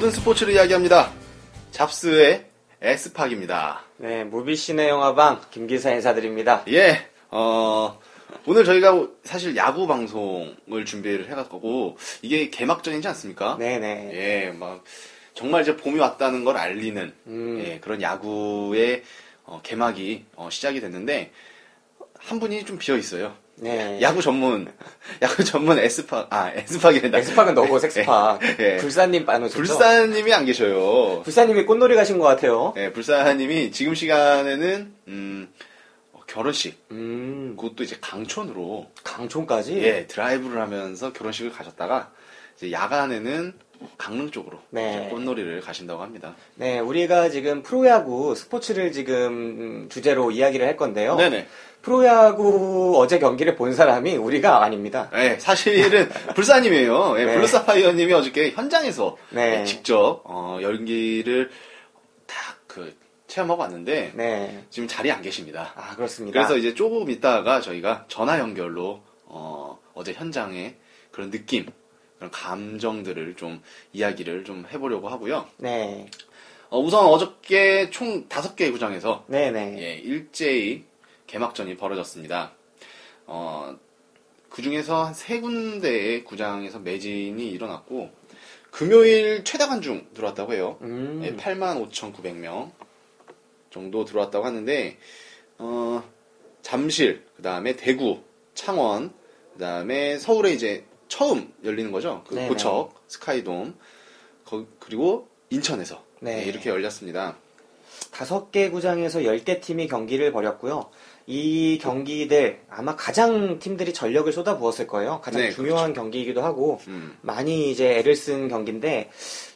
모든 스포츠를 이야기합니다. 잡스의 에스팍입니다. 네, 무비시네 영화방 김기사 인사드립니다. 예, 어, 오늘 저희가 사실 야구 방송을 준비를 해갖고 이게 개막전이지 않습니까? 네네. 예, 막 정말 이제 봄이 왔다는 걸 알리는 음. 예, 그런 야구의 어, 개막이 어, 시작이 됐는데 한 분이 좀 비어 있어요. 네. 야구 전문 야구 전문 에스팍 아 에스팍이란다. 엑스팍은 너고 섹스팍. 예. 블사님 빠노셨죠? 블사님이 안 계셔요. 블사님이 꽃놀이 가신 것 같아요. 예, 블사님이 지금 시간에는 음, 어, 결혼식 음, 그것도 이제 강촌으로 강촌까지? 예 드라이브를 하면서 결혼식을 가셨다가 이제 야간에는 강릉 쪽으로 네. 꽃놀이를 가신다고 합니다. 네, 우리가 지금 프로야구 스포츠를 지금 음, 주제로 이야기를 할 건데요. 네네. 프로야구 어제 경기를 본 사람이 우리가 아닙니다. 예, 사실은 블사님이에요. 예, 네. 블루사파이어님이 어저께 현장에서 네. 예, 직접 어, 연기를 딱 그 체험하고 왔는데 네. 지금 자리에 안 계십니다. 아, 그렇습니다. 그래서 이제 조금 있다가 저희가 전화 연결로 어, 어제 현장의 그런 느낌, 그런 감정들을 좀 이야기를 좀 해보려고 하고요. 네. 어, 우선 어저께 총 다섯 개의 구장에서 네네. 예, 일제히 개막전이 벌어졌습니다. 어, 그 중에서 한 세 군데의 구장에서 매진이 일어났고, 금요일 최다 관중 들어왔다고 해요. 음. 예, 85,900명 정도 들어왔다고 하는데, 어, 잠실, 그 다음에 대구, 창원, 그 다음에 서울에 이제 처음 열리는 거죠. 그 네네. 고척, 스카이돔, 거- 그리고 인천에서 네. 예, 이렇게 열렸습니다. 다섯 개 구장에서 열개 팀이 경기를 벌였고요. 이 경기들 아마 가장 팀들이 전력을 쏟아부었을 거예요. 가장 네, 중요한 경기이기도 하고 음. 많이 이제 애를 쓴 경기인데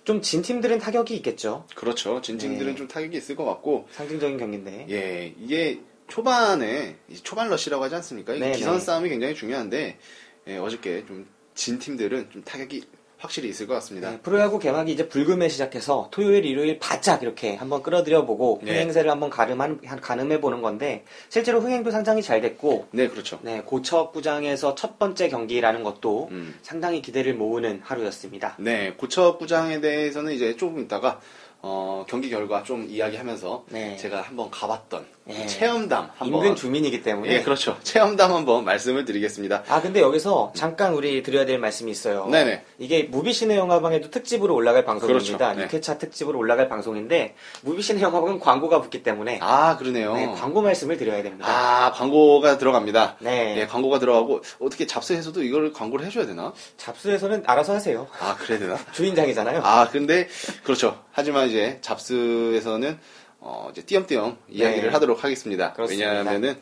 좀 진 팀들은 타격이 있겠죠. 그렇죠. 진 팀들은 네. 좀 타격이 있을 것 같고, 상징적인 경기인데. 예, 이게 초반에, 초반 러시라고 하지 않습니까? 네네. 기선 싸움이 굉장히 중요한데, 예, 어저께 좀 진 팀들은 좀 타격이 확실히 있을 것 같습니다. 네, 프로야구 개막이 이제 불금에 시작해서 토요일, 일요일 바짝 이렇게 한번 끌어들여 보고 네. 흥행세를 한번 가늠한, 가늠해 보는 건데 실제로 흥행도 상당히 잘 됐고 네, 그렇죠. 네, 고척 구장에서 첫 번째 경기라는 것도 음. 상당히 기대를 모으는 하루였습니다. 네, 고척구장에 대해서는 이제 조금 있다가, 어, 경기 결과 좀 이야기하면서, 네. 제가 한번 가봤던 네. 체험담 한번. 인근 주민이기 때문에 예, 그렇죠. 체험담 한번 말씀을 드리겠습니다. 아 근데 여기서 잠깐 우리 드려야 될 말씀이 있어요. 네네. 이게 무비시네 영화방에도 특집으로 올라갈 방송입니다. 그렇죠. 네. 6회차 특집으로 올라갈 방송인데 무비시네 영화방은 광고가 붙기 때문에 아, 그러네요. 네, 광고 말씀을 드려야 됩니다. 아, 광고가 들어갑니다. 네. 예, 광고가 들어가고, 어떻게 잡스에서도 이걸 광고를 해줘야 되나? 잡수에서는 알아서 하세요. 아, 그래야 되나? 주인장이잖아요. 아, 근데, 그렇죠. 하지만 이제 잡스에서는, 어, 이제 띄엄띄엄 이야기를 네. 하도록 하겠습니다. 그렇습니다. 왜냐하면은,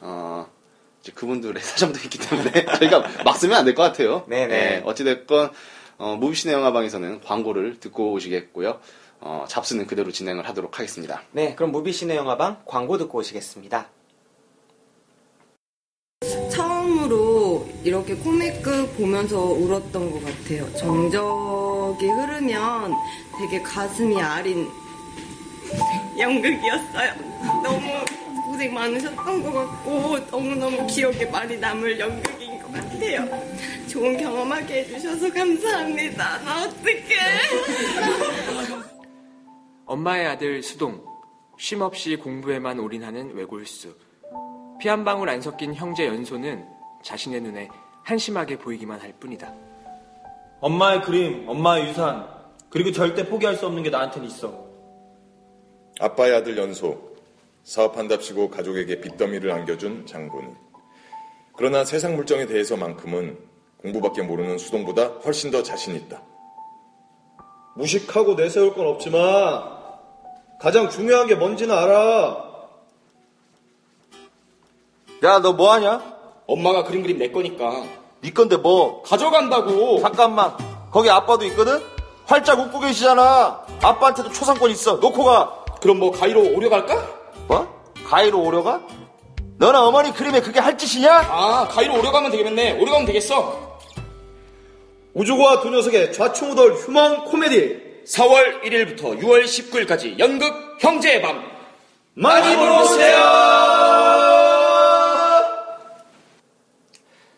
어, 이제 그분들의 사정도 있기 때문에 저희가 막 쓰면 안 될 것 같아요. 네네. 예, 어찌됐건, 어, 무비시네 영화방에서는 광고를 듣고 오시겠고요. 어, 잡스는 그대로 진행을 하도록 하겠습니다. 네, 그럼 무비시네 영화방 광고 듣고 오시겠습니다. 처음으로 이렇게 코믹극 보면서 울었던 것 같아요. 정적이 흐르면 되게 가슴이 아린 연극이었어요. 너무 고생 많으셨던 것 같고 너무너무 기억에 많이 남을 연극인 것 같아요. 좋은 경험하게 해주셔서 감사합니다. 나 어떡해. 엄마의 아들 수동, 쉼 없이 공부에만 올인하는 외골수. 피 한 방울 안 섞인 형제 연소는 자신의 눈에 한심하게 보이기만 할 뿐이다. 엄마의 그림, 엄마의 유산, 그리고 절대 포기할 수 없는 게 나한테는 있어. 아빠의 아들 연소, 사업한답시고 가족에게 빚더미를 안겨준 장군. 그러나 세상 물정에 대해서만큼은 공부밖에 모르는 수동보다 훨씬 더 자신 있다. 무식하고 내세울 건 없지만 가장 중요한 게 뭔지는 알아. 야, 너 뭐 하냐? 엄마가 그림 그림 내 거니까 네 건데 뭐? 가져간다고. 잠깐만. 거기 아빠도 있거든? 활짝 웃고 계시잖아. 아빠한테도 초상권 있어. 놓고 가. 그럼 뭐 가위로 오려 갈까? 뭐? 가위로 오려 가? 너는 어머니 그림에 그게 할 짓이냐? 아 가위로 오려 가면 되겠네. 오려 가면 되겠어. 우주과 두 녀석의 좌충우돌 휴먼 코미디 4월 1일부터 6월 19일까지 연극 형제의 밤. 많이 보러 오세요.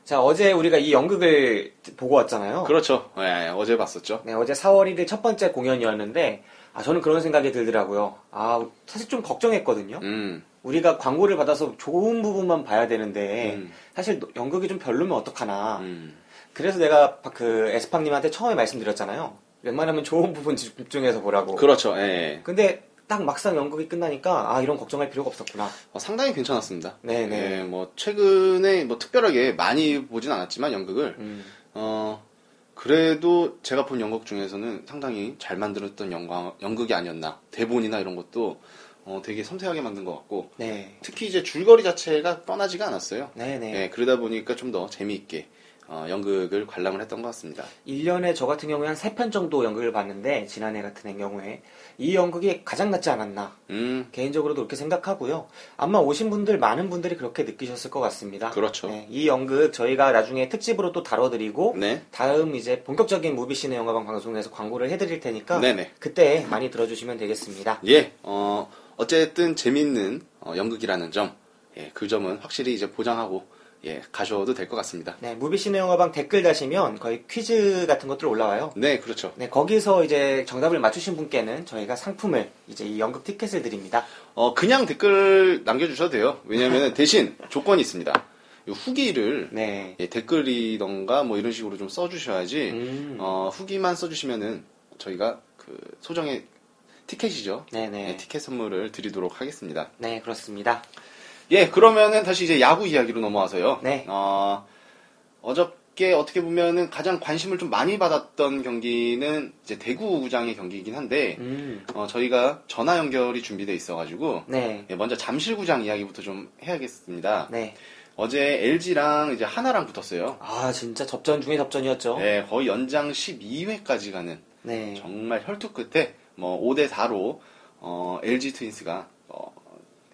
자, 어제 우리가 이 연극을 보고 왔잖아요. 그렇죠. 예, 어제 봤었죠. 네, 어제 4월 1일 첫 번째 공연이었는데, 아, 저는 그런 생각이 들더라고요. 아, 사실 좀 걱정했거든요. 음, 우리가 광고를 받아서 좋은 부분만 봐야 되는데, 음. 사실 연극이 좀 별로면 어떡하나. 음. 그래서 내가 그 에스팡님한테 처음에 말씀드렸잖아요. 웬만하면 좋은 부분 집중해서 보라고. 그렇죠. 예. 근데 딱 막상 연극이 끝나니까, 아, 이런 걱정할 필요가 없었구나. 어, 상당히 괜찮았습니다. 네네. 예, 뭐 최근에 뭐 특별하게 많이 보진 않았지만 연극을 음. 어 그래도 제가 본 연극 중에서는 상당히 잘 만들었던 연광, 연극이 아니었나 대본이나 이런 것도 어, 되게 섬세하게 만든 것 같고 네. 특히 이제 줄거리 자체가 뻔하지가 않았어요. 네네. 예, 그러다 보니까 좀 더 재미있게 어, 연극을 관람을 했던 것 같습니다. 1년에 저 같은 경우에 한 3편 정도 연극을 봤는데, 지난해 같은 경우에. 이 연극이 가장 낫지 않았나. 음, 개인적으로도 그렇게 생각하고요. 아마 오신 분들, 많은 분들이 그렇게 느끼셨을 것 같습니다. 그렇죠. 네, 이 연극 저희가 나중에 특집으로 또 다뤄드리고, 네. 다음 이제 본격적인 무비시네 영화방 방송에서 광고를 해드릴 테니까, 네네. 그때 많이 들어주시면 되겠습니다. 예, 어, 어쨌든 재밌는 어, 연극이라는 점, 예, 그 점은 확실히 이제 보장하고 예, 가셔도 될 것 같습니다. 네, 무비시네 영화방 댓글 다시면 거의 퀴즈 같은 것들 올라와요. 네, 그렇죠. 네, 거기서 이제 정답을 맞추신 분께는 저희가 상품을, 이제 이 연극 티켓을 드립니다. 어, 그냥 댓글 남겨주셔도 돼요. 왜냐면 대신 조건이 있습니다. 이 후기를 네. 예, 댓글이던가 뭐 이런 식으로 좀 써주셔야지 음. 어, 후기만 써주시면은 저희가 그 소정의 티켓이죠. 네네. 예, 티켓 선물을 드리도록 하겠습니다. 네, 그렇습니다. 예, 그러면은 다시 이제 야구 이야기로 넘어와서요. 네. 어, 어저께 어떻게 보면은 가장 관심을 좀 많이 받았던 경기는 이제 대구구장의 경기이긴 한데, 음. 어, 저희가 전화 연결이 준비돼 있어가지고, 네. 예, 먼저 잠실구장 이야기부터 좀 해야겠습니다. 네. 어제 LG랑 이제 하나랑 붙었어요. 아, 진짜 접전 중에 접전이었죠. 예, 거의 연장 12회까지 가는 네. 정말 혈투 끝에 뭐 5대 4로 어, LG 트윈스가 어,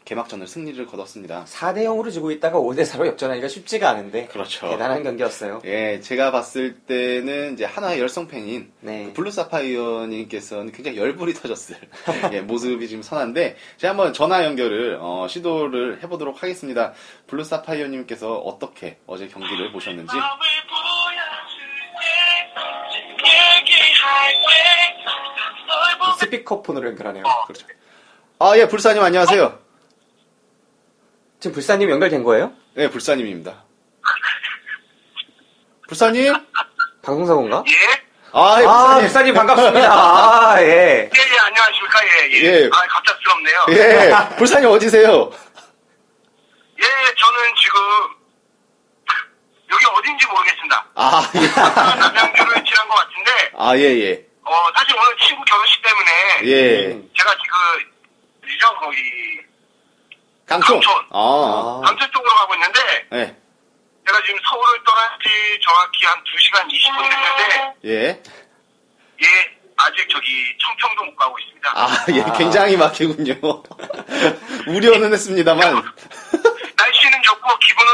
개막전을 승리를 거뒀습니다. 4대 0으로 지고 있다가 5대 4로 역전하기가 쉽지가 않은데. 그렇죠. 대단한 경기였어요. 예, 제가 봤을 때는 이제 하나의 열성 팬인 네. 그 블루 사파이어님께서는 굉장히 열불이 터졌을 예, 모습이 지금 선한데 제가 한번 전화 연결을 어, 시도를 해보도록 하겠습니다. 블루 사파이어님께서 어떻게 어제 경기를 보셨는지 스피커폰으로 연결하네요. 그렇죠. 아, 예, 불사님 안녕하세요. 지금 불사님 연결된 거예요? 네, 불사님입니다. 불사님? 방송사고인가? 예? 아, 예, 아, 불사님. 불사님 반갑습니다. 아, 예. 예, 예, 안녕하십니까, 예, 예. 예. 아, 갑작스럽네요. 예, 불사님 어디세요? 예, 저는 지금, 여기 어딘지 모르겠습니다. 아, 예. 남양주를 지난 것 같은데, 아, 예, 예. 어, 사실 오늘 친구 결혼식 때문에, 예. 제가 지금, 어디죠, 거기, 강촌. 강촌. 아, 강천 쪽으로 가고 있는데, 예. 제가 지금 서울을 떠난 지 정확히 한 2시간 20분 됐는데, 예. 예, 아직 저기 청평도 못 가고 있습니다. 아, 예, 굉장히 막히군요. 우려는 했습니다만. 날씨는 좋고, 기분은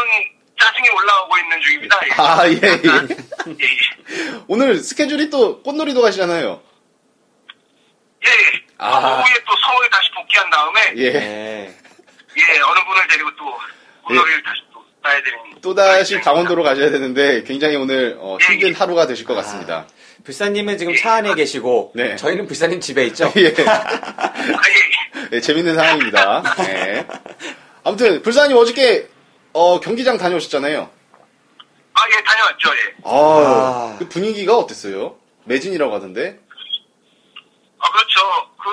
짜증이 올라오고 있는 중입니다. 예. 아, 예, 예. 예, 예. 오늘 스케줄이 또 꽃놀이도 가시잖아요. 예, 예. 아. 오후에 또 서울 다시 복귀한 다음에, 예. 네. 예, 어느 분을 데리고 또, 물놀이를 다시 또 가야 되는. 또 다시 강원도로 가셔야 되는데 굉장히 오늘 어, 힘든 하루가 되실 것 같습니다. 불사님은 지금 차 안에 계시고, 네. 저희는 불사님 집에 있죠? 예. 아, 예, 예. 예, 재밌는 상황입니다. 예. 아무튼 불사님 어저께 어, 경기장 다녀오셨잖아요. 아, 예, 다녀왔죠, 예. 아, 아. 그 분위기가 어땠어요? 매진이라고 하던데. 아, 그렇죠. 그,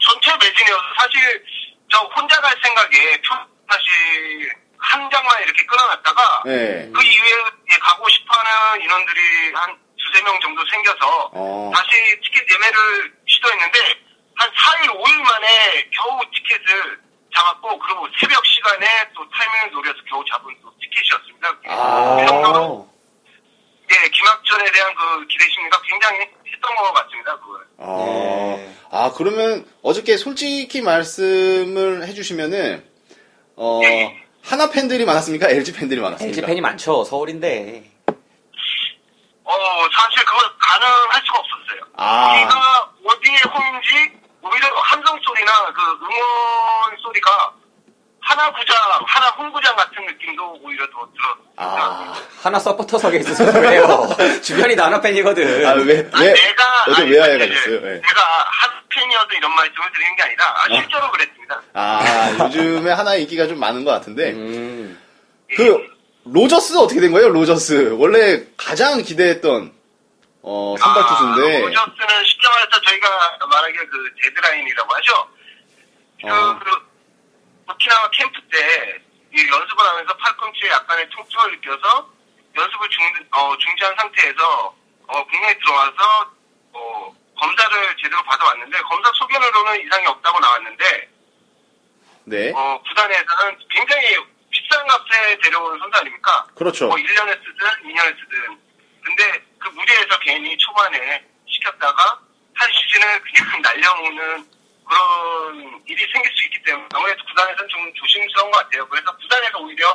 전체 매진이어서 사실, 저 혼자 갈 생각에, 표, 사실, 한 장만 이렇게 끊어놨다가, 네. 그 이후에 가고 싶어 하는 인원들이 한 두세 명 정도 생겨서, 어. 다시 티켓 예매를 시도했는데, 한 4일, 5일 만에 겨우 티켓을 잡았고, 그리고 새벽 시간에 또 타이밍을 노려서 겨우 잡은 또 티켓이었습니다. 아. 그 정도로, 예, 김학전에 대한 그 기대 심리가 굉장히 했던 것 같습니다, 그걸. 아, 네. 아, 그러면 어저께 솔직히 말씀을 해주시면은, 어, 예. 하나 팬들이 많았습니까? LG 팬들이 많았습니까? LG 팬이 많죠. 서울인데. 어, 사실 그걸 가능할 수가 없었어요. 아. 우리가 어디에 홈인지 오히려 함성 소리나 그 응원 소리가 하나구장, 하나 홍구장 같은 느낌도 오히려 더 들었어요. 아, 하나 서포터석에 있어서 그래요. 주변이 나나 팬이거든. 아, 왜, 아, 왜, 내가 어제 아니, 하야가셨어요? 이제 예. 내가 한 팬이어도 이런 말씀을 드리는 게 아니라 아, 실제로 그랬습니다. 아, 요즘에 하나 인기가 좀 많은 것 같은데. 음. 그, 로저스 어떻게 된 거예요, 로저스? 원래 가장 기대했던, 어, 선발 투수인데. 아, 로저스는 쉽게 말해서 저희가 말하기에 그 데드라인이라고 하죠. 그, 어. 그 오키나와 캠프 때 이 연습을 하면서 팔꿈치에 약간의 통증을 느껴서 연습을 중, 어, 중지한 상태에서 어, 국내에 들어와서 어, 검사를 제대로 받아왔는데 검사 소견으로는 이상이 없다고 나왔는데 네. 어, 구단에서는 굉장히 비싼 값에 데려온 선수 아닙니까? 그렇죠. 뭐 1년을 쓰든 2년을 쓰든. 근데 그 무리해서 괜히 초반에 시켰다가 한 시즌을 그냥 날려먹는 그런 일이 생길 수 있기 때문에 아무래도 구단에서는 좀 조심스러운 것 같아요. 그래서 구단에서 오히려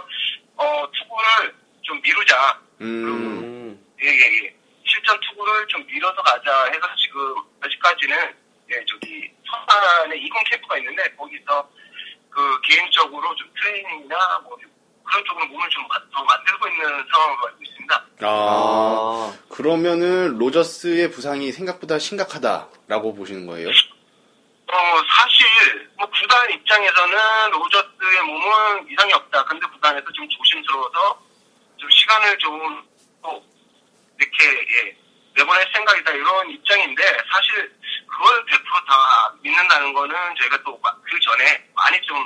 어, 투구를 좀 미루자. 음, 음. 예, 예, 예. 실전 투구를 좀 밀어서 가자 해서 지금 아직까지는 예, 저기 서산에 이군 캠프가 있는데 거기서 그 개인적으로 좀 트레이닝이나 뭐 그런 쪽으로 몸을 좀 마- 더 만들고 있는 상황으로 알고 있습니다. 아, 아. 그러면은 로저스의 부상이 생각보다 심각하다라고 보시는 거예요? 어, 사실, 뭐, 구단 입장에서는 로저스의 몸은 이상이 없다. 근데 구단에서 좀 조심스러워서 좀 시간을 좀, 어, 이렇게, 예, 내보낼 생각이다. 이런 입장인데, 사실, 그걸 100%다 믿는다는 거는 저희가 또 그 전에 많이 좀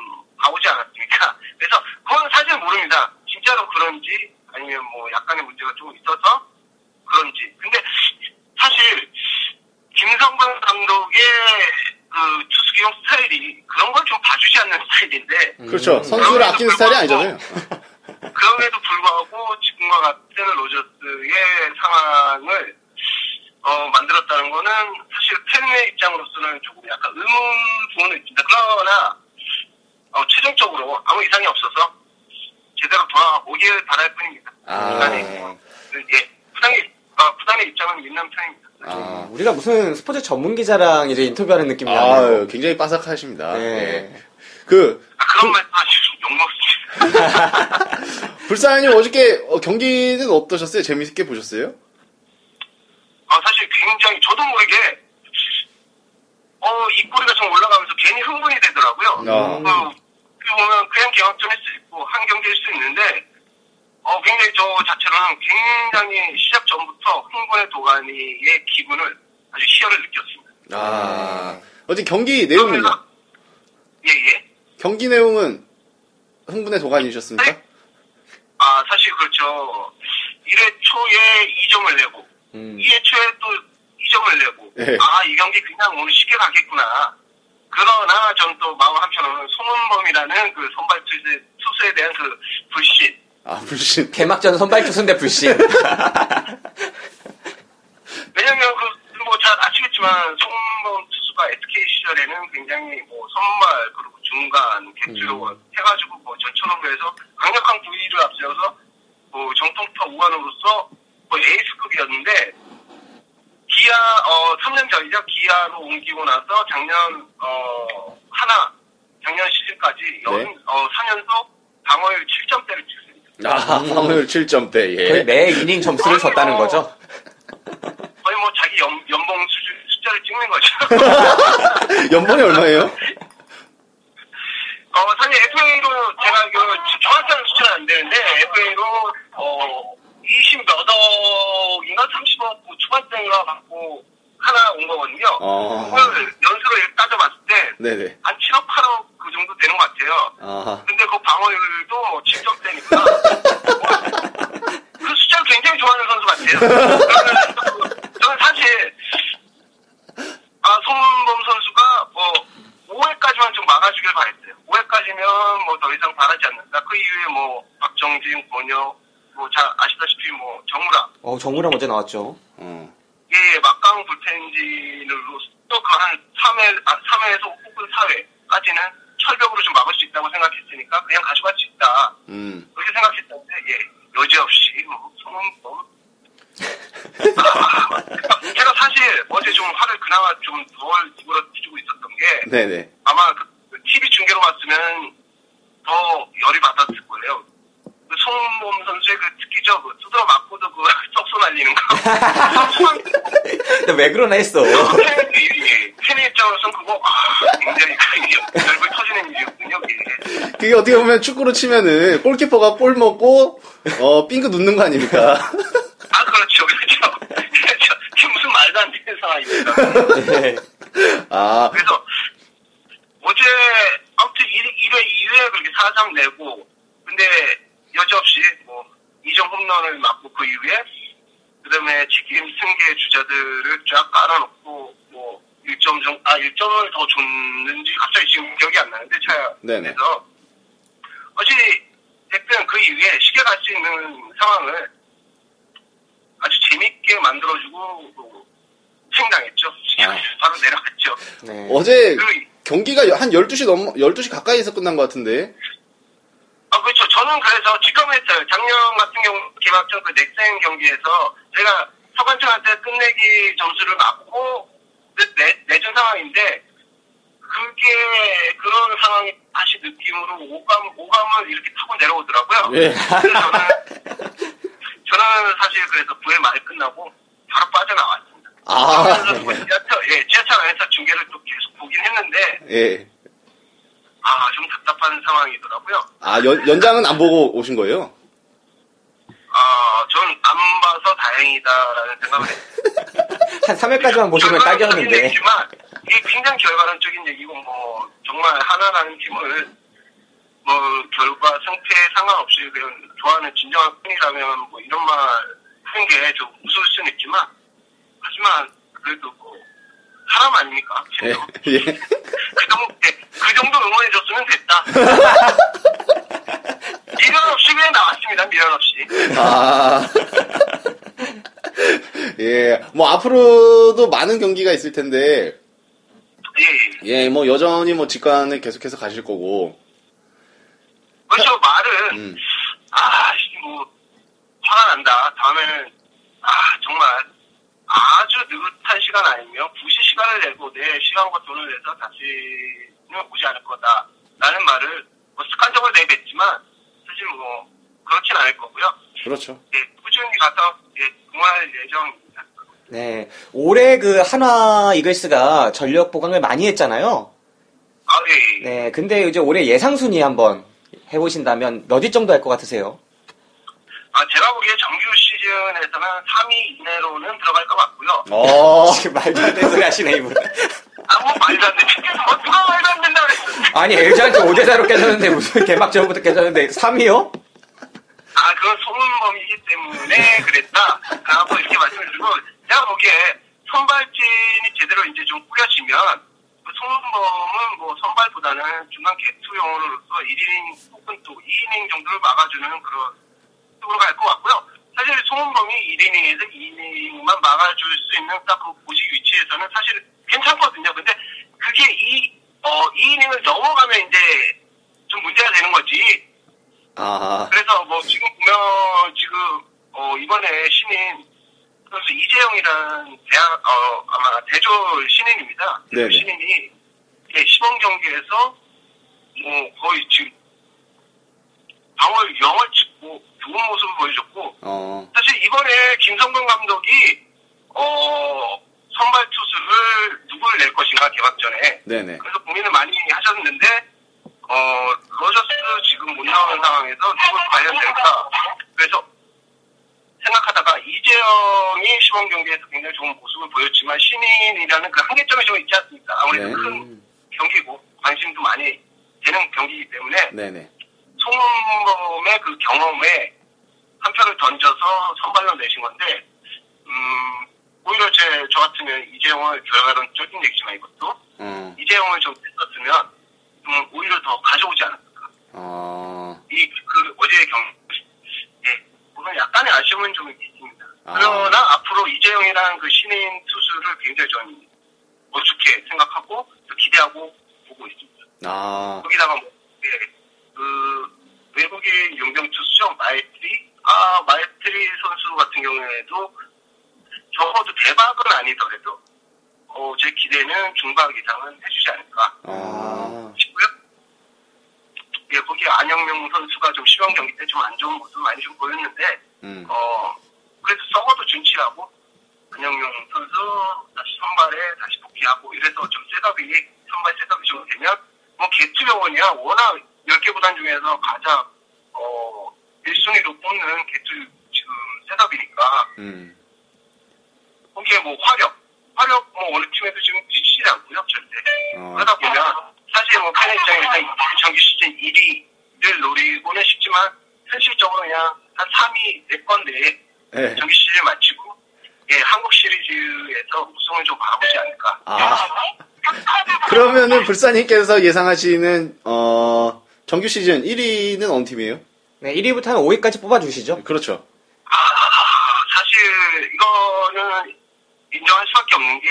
봐오지 않았습니까? 그래서, 그건 사실 모릅니다. 진짜로 그런지, 아니면 뭐, 약간의 문제가 좀 있어서 그런지. 근데, 사실, 김성근 감독의 그 투수기용 스타일이 그런 걸 좀 봐주지 않는 스타일인데 그렇죠. 선수를 아끼는 스타일이 아니잖아요. 그럼에도 불구하고 지금과 같은 로저스의 상황을 어, 만들었다는 거는 사실 팬의 입장으로서는 조금 약간 의문 부분은 있습니다. 그러나 어, 최종적으로 아무 이상이 없어서 제대로 돌아오길 바랄 뿐입니다. 아. 예, 부단의 어, 부단의 입장은 믿는 편입니다. 아, 우리가 무슨 스포츠 전문 기자랑 이제 인터뷰하는 느낌이 나네요. 아 굉장히 빠삭하십니다. 네. 네. 그, 아, 그런 말씀 하시면 욕먹습니다. 불사님 어저께 어, 경기는 어떠셨어요? 재밌게 보셨어요? 아, 사실 굉장히 저도 모르게 어, 입꼬리가 좀 올라가면서 괜히 흥분이 되더라고요. 아. 그, 그 보면 그냥 개막전 할수 있고 한 경기일 수 있는데 어, 굉장히 저 자체로는 굉장히 시작 전부터 흥분의 도가니의 기분을 아주 희열을 느꼈습니다. 아, 어제 경기? 그러면서- 예, 예. 경기 내용은 흥분의 도가니셨습니까? 아, 사실 그렇죠. 1회 초에 2점을 내고, 음. 2회 초에 또 2점을 내고, 네. 아, 이 경기 그냥 오늘 쉽게 가겠구나. 그러나 전 또 마음 한편으로는 송은범이라는 그 선발 투수, 투수에 대한 그 불신. 아, 불신. 개막전 선발 투수인데 불신. 왜냐면 그, 뭐잘 아시겠지만 송은범 투수가 SK 시절에는 굉장히 뭐 선발, 그리고 중간, 개투요원 해가지고 뭐 전천후로 해서 강력한 부위를 앞세워서 뭐 정통파 우완으로서 뭐 에이스급이었는데 기아 어 3년 전이죠 기아로 옮기고 나서 작년 어 하나 작년 시즌까지 연 네. 어 4년도 방어율 7점대를 쳤습니다. 아, 방울 7점대, 예. 거의 매 이닝 점수를 줬다는 거죠. 거의 뭐 자기 연, 연봉 수준, 숫자를 찍는 거죠. 연봉이 얼마예요? 어 사실 FA로 제가 그 정확한 숫자는 안 되는데 FA로 어 20몇 억인가 30억 초반대인가 받고 하나 온 거거든요. 어. 그걸 연수로 따져봤을 때 네네. 한 7억, 8억 그 정도 되는 것 같아요. 아, 근데 그 방어율도 7점대니까 그 숫자를 굉장히 좋아하는 선수 같아요. 저는 사실 아 송범 선수가 뭐 5회까지만 좀 막아주길 바랬어요. 5회까지면 뭐 더 이상 바라지 않는다. 그 이후에 뭐 박정진, 권혁 뭐 잘 아시다시피 뭐 정우라 어, 정우랑 어제 나왔죠. 어. 예, 막강 불펜진으로 또그한 3회, 아, 3회에서 혹은 4회까지는 철벽으로 좀 막을 수 있다고 생각했으니까 그냥 가져갈 수 있다. 음. 그렇게 생각했는데, 예, 여지없이, 뭐, 성은범. 아, 제가 사실 어제 좀 화를 그나마 좀덜 누그러뜨리고 있었던 게, 네네. 아마 그 TV 중계로 봤으면 더 그 손범 선수의 그 특기적 그 두드러 맞고도 그 썩소 날리는 거. 왜 그러나 했어. 어, 팬의 입장으로선 그거 아, 굉장히 열불 터지는 일이었군요. 그게. 어떻게 보면 축구로 치면은 골키퍼가 볼 먹고 어 삥그 눕는 거 아닙니까? 아 그렇죠 그렇죠. 그렇죠. 지금 무슨 말도 안 되는 상황입니다. 아 그래서 어제 아무튼 1회 2회 그렇게 4장 내고 근데 여지없이 뭐 2점 홈런을 맞고 그 이후에 그다음에 지금 승계 주자들을 쫙 깔아놓고 뭐 1점 정, 아 1점을 더 줬는지 갑자기 지금 기억이 안 나는데 네네. 차에서 어찌 됐든 그 이후에 쉽게 갈수 있는 상황을 아주 재밌게 만들어주고 뭐 승당했죠. 아. 바로 내려갔죠. 네. 어제 그 경기가 한 12시 넘 12시 가까이에서 끝난 것 같은데. 아, 그렇죠. 저는 그래서 직감했어요. 작년 같은 경우, 개막전 그 넥센 경기에서 제가 서관창한테 끝내기 점수를 맞고 내, 내준 상황인데, 그게 그런 상황이 다시 느낌으로 오감, 오감을 이렇게 타고 내려오더라고요. 예. 그래서 저는, 저는 사실 그래서 9회 말이 끝나고 바로 빠져나왔습니다. 아, 그러면서 뭐 지하철, 예, 지하철 안에서 중계를 또 계속 보긴 했는데, 예. 아, 좀 답답한 상황이더라고요. 아 연, 연장은 안 보고 오신 거예요? 아, 전 안 봐서 다행이다라는 생각을 했어요. 한 3회까지만 보시면 딱이었는데. 이게 굉장히 결과론적인 얘기고 뭐 정말 하나라는 팀을 뭐 결과 승패에 상관없이 그냥 좋아하는 진정한 팬이라면 뭐 이런 말 하는 게좀 웃을 수는 있지만 하지만 그래도 뭐 사람 아닙니까? 예. 그 예. 정도 예, 그 정도 응원해줬으면 됐다. 미련 없이 그냥 나왔습니다. 미련 없이. 아. 예. 뭐 앞으로도 많은 경기가 있을 텐데 예, 예. 예, 뭐 여전히 뭐 직관을 계속해서 가실 거고. 그렇죠. 말은 음. 아, 씨, 뭐, 화가 난다. 다음에는, 아, 정말, 아주 느긋한 시간 아니면 굳이 시간을 내고 내 시간과 돈을 내서 다시는 오지 않을 거다. 라는 말을 뭐 습관적으로 내뱉지만, 사실 뭐, 그렇진 않을 거고요. 그렇죠. 예, 꾸준히 가서, 예, 응원할 예정입니다. 네. 올해 그 한화 이글스가 전력 보강을 많이 했잖아요. 아, 예, 예. 네. 근데 이제 올해 예상 순위 한번 해보신다면 몇 위 정도 할 것 같으세요? 아, 제가 보기에 정규 시즌에서는 3위 이내로는 들어갈 것 같고요. 어. 말도 안 되는 소리 하시네, 이분. 아, 뭐 말도 안 돼. 어, 누가 말도 안 된다 그랬어. 아니, LG한테 5대4로 깨졌는데 무슨 개막 전부터 깨졌는데 3위요? 아, 그건 소문범이기 때문에 그랬다. 라고 이렇게 말씀을 드리고, 제가 보기에 선발진이 제대로 이제 좀 꾸려지면, 그 소문범은 뭐 선발보다는 중간 개투용으로서 1이닝 혹은 또 2이닝 정도를 막아주는 그런 쪽으로 갈 것 같고요. 사실 송은범이 1이닝에서 2이닝만 막아줄 수 있는 딱 그 보식 위치에서는 사실 괜찮거든요. 근데 그게 이, 어, 2이닝을 넘어가면 이제 좀 문제가 되는 거지. 아. 그래서 뭐 지금 보면 지금 어 이번에 신인 선수 이재영이라는 대학 어 아마 대졸 신인입니다. 네네. 신인이 예, 시범 경기에서 뭐 거의 지금 방어를 영을 찍고 좋은 모습을 보여줬고 어. 사실 이번에 김성근 감독이 어 선발 투수를 누굴 낼 것인가 개막 전에 네네. 그래서 고민을 많이 하셨는데 어 로저스 지금 못 나오는 상황에서 누굴 과연 낼까 그래서 생각하다가 이재영이 시범 경기에서 굉장히 좋은 모습을 보였지만 신인이라는 그 한계점이 좀 있지 않습니까? 아무래도 네. 큰 경기고 관심도 많이 되는 경기이기 때문에 네네. 송범의 그 경험에 한 표를 던져서 선발로 내신 건데, 음, 오히려 제, 저 같으면 이재용을 결과론적인 얘기지만 이것도, 어. 이재용을 좀 냈었으면, 좀 오히려 더 가져오지 않았을까. 어. 이, 그, 어제의 경기, 예, 오늘 약간의 아쉬움은 좀 있습니다. 아. 그러나 앞으로 이재용이라는 그 신인 투수를 굉장히 저는 어떻게 생각하고, 또 기대하고 보고 있습니다. 아. 거기다가 뭐, 예, 그 외국인 용병 투수죠 마에스트리 아 마에스트리 선수 같은 경우에도 적어도 대박은 아니더라도 어, 제 기대는 중박 이상은 해주지 않을까 아. 싶고요. 예, 거기 안영명 선수가 좀 시범 경기 때 좀 안 좋은 모습 많이 좀 보였는데 음. 어 그래도 썩어도 준치하고 안영명 선수 다시 선발에 다시 복귀하고 이래서 좀 setup이 선발 setup이 좀 되면 뭐 계투 병원이야 워낙 10개 구단 중에서 가장 어 1순위로 뽑는 계투 지금 setup이니까 음. 거기에 뭐 화력 화력 뭐 어느 팀에도 지금 뒤지지 않고요 절대 어. 그러다 보면 사실 뭐 팬 입장에서 정규 시즌 1위를 노리고는 싶지만 현실적으로 그냥 한 3위 4위권 내에 예. 정규 시즌 마치고 예 한국 시리즈에서 우승을 좀 바라보지 않을까. 아. 그러면은 불사님께서 예상하시는 어 정규 시즌 1위는 어느 팀이에요? 네, 1위부터 한 5위까지 뽑아주시죠. 그렇죠. 아, 사실 이거는 인정할 수밖에 없는 게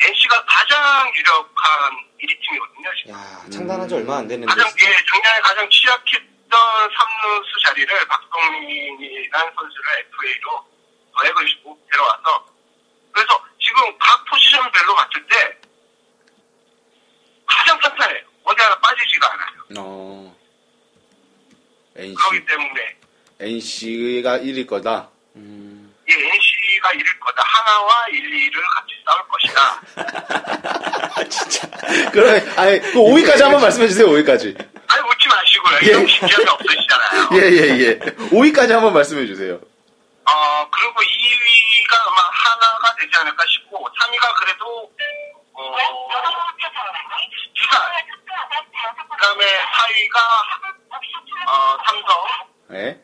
NC가 가장 유력한 1위 팀이거든요. 지금. 야, 창단한 지 얼마 안 됐는데. 가장 예, 작년에 가장 취약했던 3루수 자리를 박성민이라는 선수를 FA로 주고 데려와서 그래서 지금 각 포지션별로 봤을 때 가장 탄탄해요. 어디 하나 빠지지가 않아요. 어. NC 그렇기 때문에 NC가 1위 거다. 예, NC가 이길 거다. 하나와 1, 2를 같이 싸울 것이다. 그래, 아니, 그 5위까지 한번 말씀해 주세요, 5위까지. 아니 웃지 마시고요. 예. 이런 진지함이 없으시잖아요. 예, 예, 예. 5위까지 한번 말씀해 주세요. 어, 그리고 2위가 아마 하나가 되지 않을까 싶고, 3위가 그래도, 어, 두산. 그 다음에 4위가, 어, 삼성. 예.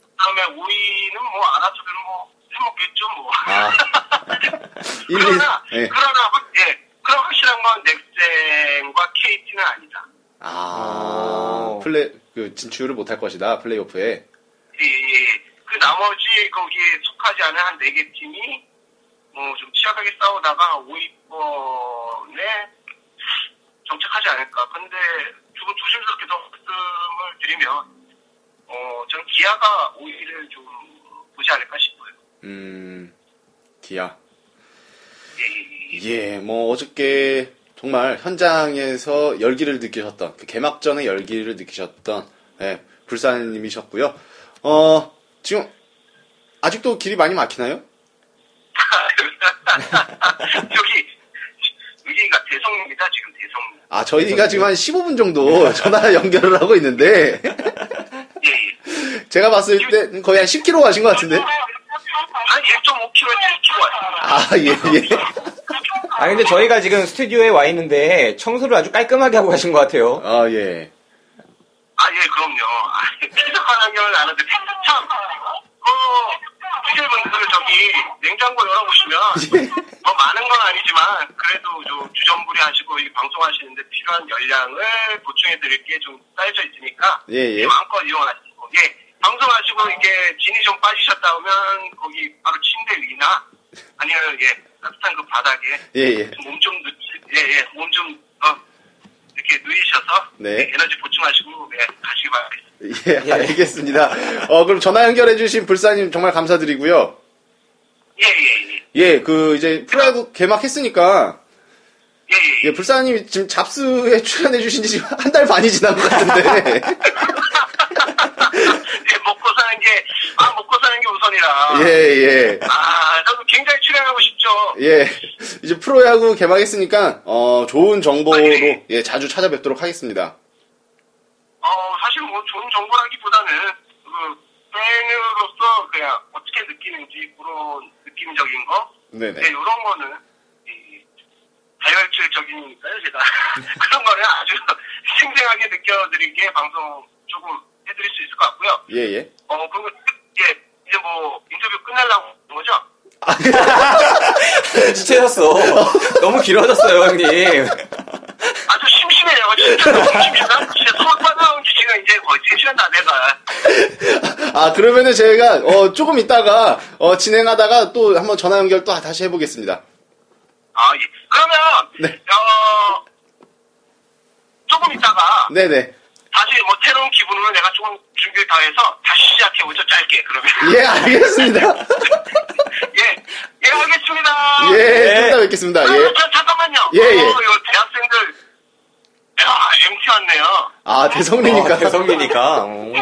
그 다음에 5위는 뭐, 아나토들은 뭐, 해먹겠죠, 뭐. 아. 1, 2, 그러나, 예. 그러나, 확- 예. 그럼 확실한 건 넥센과 KT는 아니다. 아, 플레이, 그, 진출을 못할 것이다, 플레이오프에. 예, 예. 그 나머지 거기에 속하지 않은 한 네 개 팀이 뭐 좀 치열하게 싸우다가 5위권에 정착하지 않을까. 근데 조금 조심스럽게 더 말씀을 드리면 어, 전 기아가 5위를 좀 보지 않을까 싶어요. 음, 기아. 예, 예, 예. 예, 뭐, 어저께, 정말 현장에서 열기를 느끼셨던, 그 개막전의 열기를 느끼셨던, 예, 불사님이셨고요. 어, 지금, 아직도 길이 많이 막히나요? 여기 여기가 대성입니다. 지금. 아, 저희가 지금 한 15분 정도 전화 연결을 하고 있는데, 예, 예. 제가 봤을 때 거의 한 10km 가신 것 같은데? 한 1.5km에서 2km 왔습니다. 아, 예, 예. 아, 근데 저희가 지금 스튜디오에 와 있는데 청소를 아주 깔끔하게 하고 가신 것 같아요. 아, 예. 아, 예, 그럼요. 아, 피자한 환경을 나는데, 참, 그, 피자분들 저기, 냉장고 열어보시면, 뭐 많은 건 아니지만, 그래도 좀 주전부리 하시고, 이 방송하시는데 필요한 열량을 보충해드릴 게 좀 쌓여져 있으니까, 예, 예. 마음껏 이용하시고, 예, 방송하시고, 이게 진이 좀 빠지셨다 오면, 거기 바로 침대 위나, 아니면, 예, 따뜻한 그 바닥에, 예, 예. 몸 좀, 예, 예, 몸 좀, 어, 이렇게 누이셔서, 네. 에너지 보충하시고, 예, 가시기 바라겠습니다. 예, 알겠습니다. 어, 그럼 전화 연결해주신 불사님 정말 감사드리고요. 예, 예, 예. 예, 그, 이제, 프로야구 개막했으니까, 예, 예. 예, 불사님이 지금 잡스에 출연해주신 지 지금 한 달 반이 지난 것 같은데. 예, 먹고 사는 게, 아, 먹고 사는 게 우선이라. 예, 예. 아, 저도 굉장히 출연하고 싶죠. 예. 이제 프로야구 개막했으니까, 어, 좋은 정보로, 예, 자주 찾아뵙도록 하겠습니다. 어, 사실 뭐 좋은 정보라기보다는, 그, 팬으로서 그냥 어떻게 느끼는지, 그런 느낌적인 거. 네네. 네, 이런 거는, 이, 다혈질적이니까요, 제가. 그런 거는 아주 생생하게 느껴드린 게 방송 조금 해드릴 수 있을 것 같고요. 예, 예. 어, 그리고, 예, 이제 뭐, 인터뷰 끝내려고 거죠? 지체졌어. 너무 길어졌어요, 형님. 아주 심심해요. 진짜 너무 심심해. 진짜 수업 받아온 지 지금 이제 거의 3시간 다 돼가. 아, 그러면은 제가, 어, 조금 있다가, 어, 진행하다가 또 한번 전화 연결 또 다시 해보겠습니다. 아, 예. 그러면, 네. 어, 조금 있다가, 네네. 다시 뭐 새로운 기분으로 내가 조금 준비를 다 해서 다시 시작해보죠, 짧게, 그러면. 예, 알겠습니다. 예, 예, 알겠습니다. 예, 좀 이따 뵙겠습니다. 아, 예. 저, 잠깐만요. 예, 예. 어, 이거 대학생들, 야, MT 왔네요. 아, 대성리니까. 어, 대성리니까. 어.